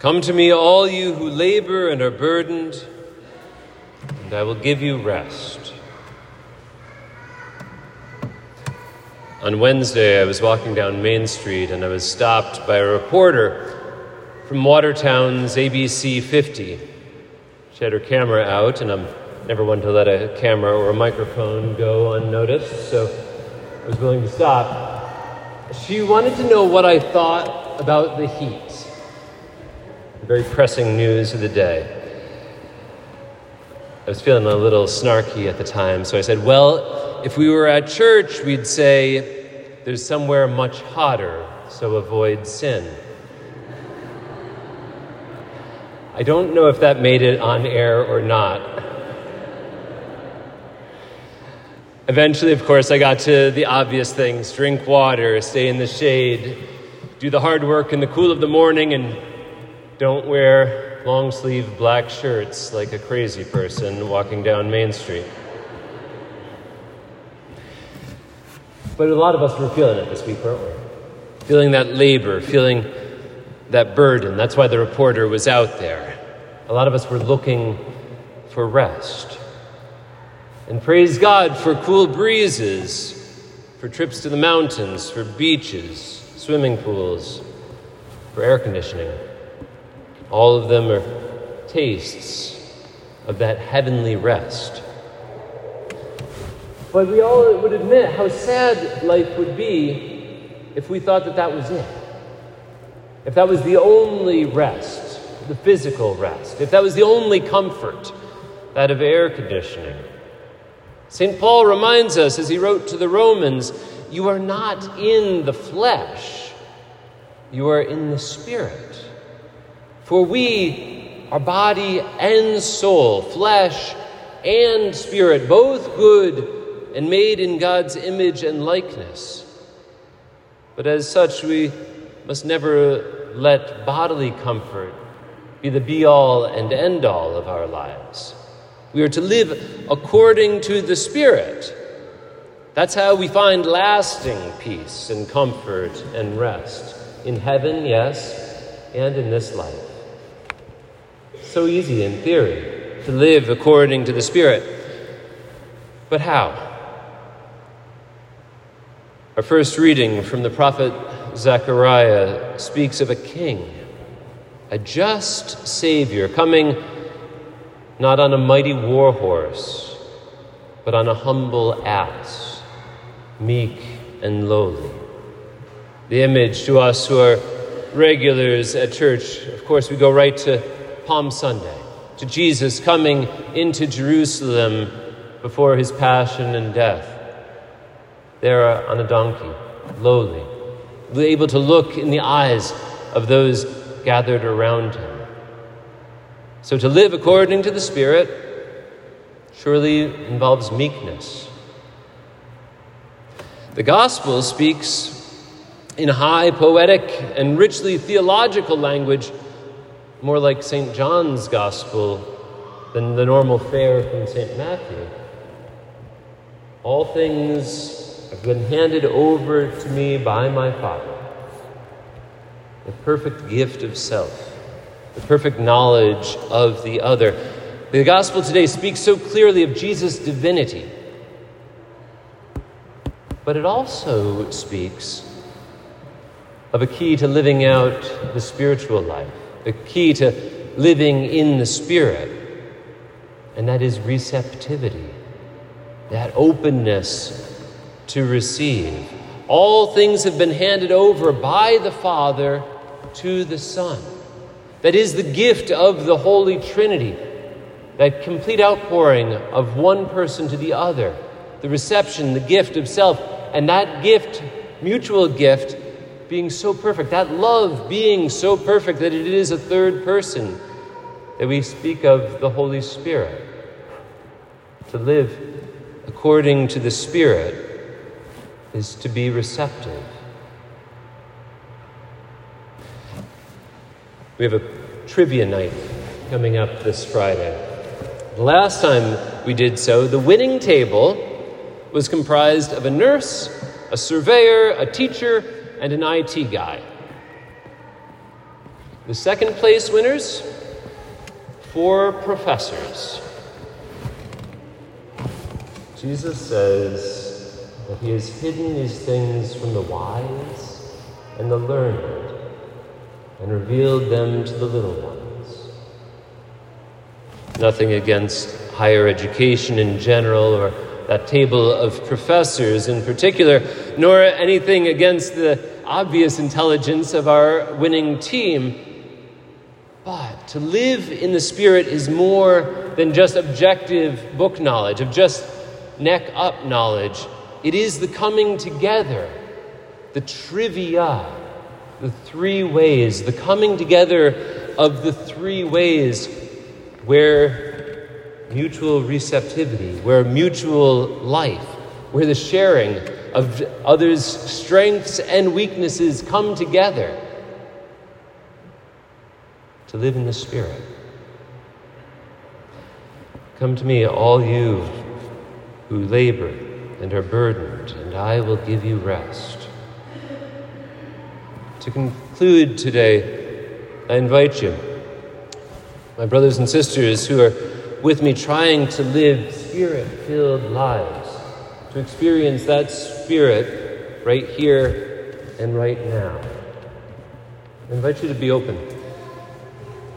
Come to me, all you who labor and are burdened, and I will give you rest. On Wednesday, I was walking down Main Street and I was stopped by a reporter from Watertown's ABC 50. She had her camera out, and I'm never one to let a camera or a microphone go unnoticed, so I was willing to stop. She wanted to know what I thought about the heat very pressing news of the day. I was feeling a little snarky at the time, so I said, Well, if we were at church, we'd say, There's somewhere much hotter, so avoid sin. I don't know if that made it on air or not. Eventually, of course, I got to the obvious things drink water, stay in the shade, do the hard work in the cool of the morning, and don't wear long sleeve black shirts like a crazy person walking down Main Street. But a lot of us were feeling it this week, weren't we? Feeling that labor, feeling that burden. That's why the reporter was out there. A lot of us were looking for rest. And praise God for cool breezes, for trips to the mountains, for beaches, swimming pools, for air conditioning. All of them are tastes of that heavenly rest. But we all would admit how sad life would be if we thought that that was it. If that was the only rest, the physical rest, if that was the only comfort, that of air conditioning. St. Paul reminds us as he wrote to the Romans you are not in the flesh, you are in the spirit. For we are body and soul, flesh and spirit, both good and made in God's image and likeness. But as such, we must never let bodily comfort be the be all and end all of our lives. We are to live according to the Spirit. That's how we find lasting peace and comfort and rest in heaven, yes, and in this life so easy in theory to live according to the Spirit. But how? Our first reading from the prophet Zechariah speaks of a king, a just Savior, coming not on a mighty war horse, but on a humble ass, meek and lowly. The image to us who are regulars at church, of course, we go right to Palm Sunday, to Jesus coming into Jerusalem before his passion and death. There on a donkey, lowly, able to look in the eyes of those gathered around him. So to live according to the Spirit surely involves meekness. The gospel speaks in high poetic and richly theological language more like St. John's Gospel than the normal fare from St. Matthew. All things have been handed over to me by my Father. The perfect gift of self, the perfect knowledge of the other. The Gospel today speaks so clearly of Jesus' divinity, but it also speaks of a key to living out the spiritual life the key to living in the Spirit, and that is receptivity, that openness to receive. All things have been handed over by the Father to the Son. That is the gift of the Holy Trinity, that complete outpouring of one person to the other, the reception, the gift of self, and that gift, mutual gift, being so perfect, that love being so perfect that it is a third person that we speak of the Holy Spirit. To live according to the Spirit is to be receptive. We have a trivia night coming up this Friday. The last time we did so, the winning table was comprised of a nurse, a surveyor, a teacher, and an IT guy. The second place winners, four professors. Jesus says that he has hidden these things from the wise and the learned and revealed them to the little ones. Nothing against higher education in general or that table of professors in particular, nor anything against the obvious intelligence of our winning team. But to live in the Spirit is more than just objective book knowledge, of just neck up knowledge. It is the coming together, the trivia, the three ways, the coming together of the three ways where mutual receptivity, where mutual life, where the sharing of others' strengths and weaknesses come together to live in the Spirit. Come to me, all you who labor and are burdened, and I will give you rest. To conclude today, I invite you, my brothers and sisters who are with me trying to live spirit filled lives, to experience that spirit right here and right now. I invite you to be open,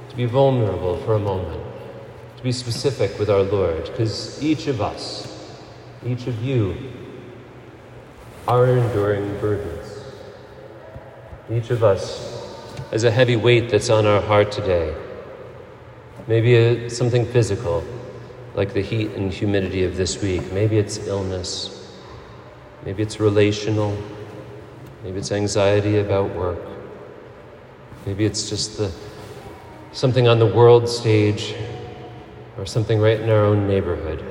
to be vulnerable for a moment, to be specific with our Lord, because each of us, each of you, are enduring burdens. Each of us has a heavy weight that's on our heart today. Maybe a, something physical, like the heat and humidity of this week. Maybe it's illness. Maybe it's relational. Maybe it's anxiety about work. Maybe it's just the, something on the world stage or something right in our own neighborhood.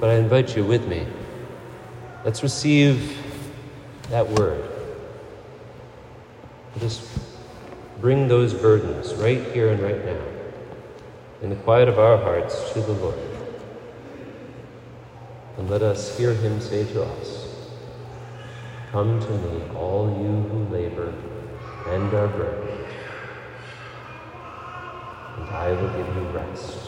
But I invite you with me. Let's receive that word. Just bring those burdens right here and right now, in the quiet of our hearts, to the Lord. And let us hear him say to us, Come to me, all you who labor and are burdened, and I will give you rest.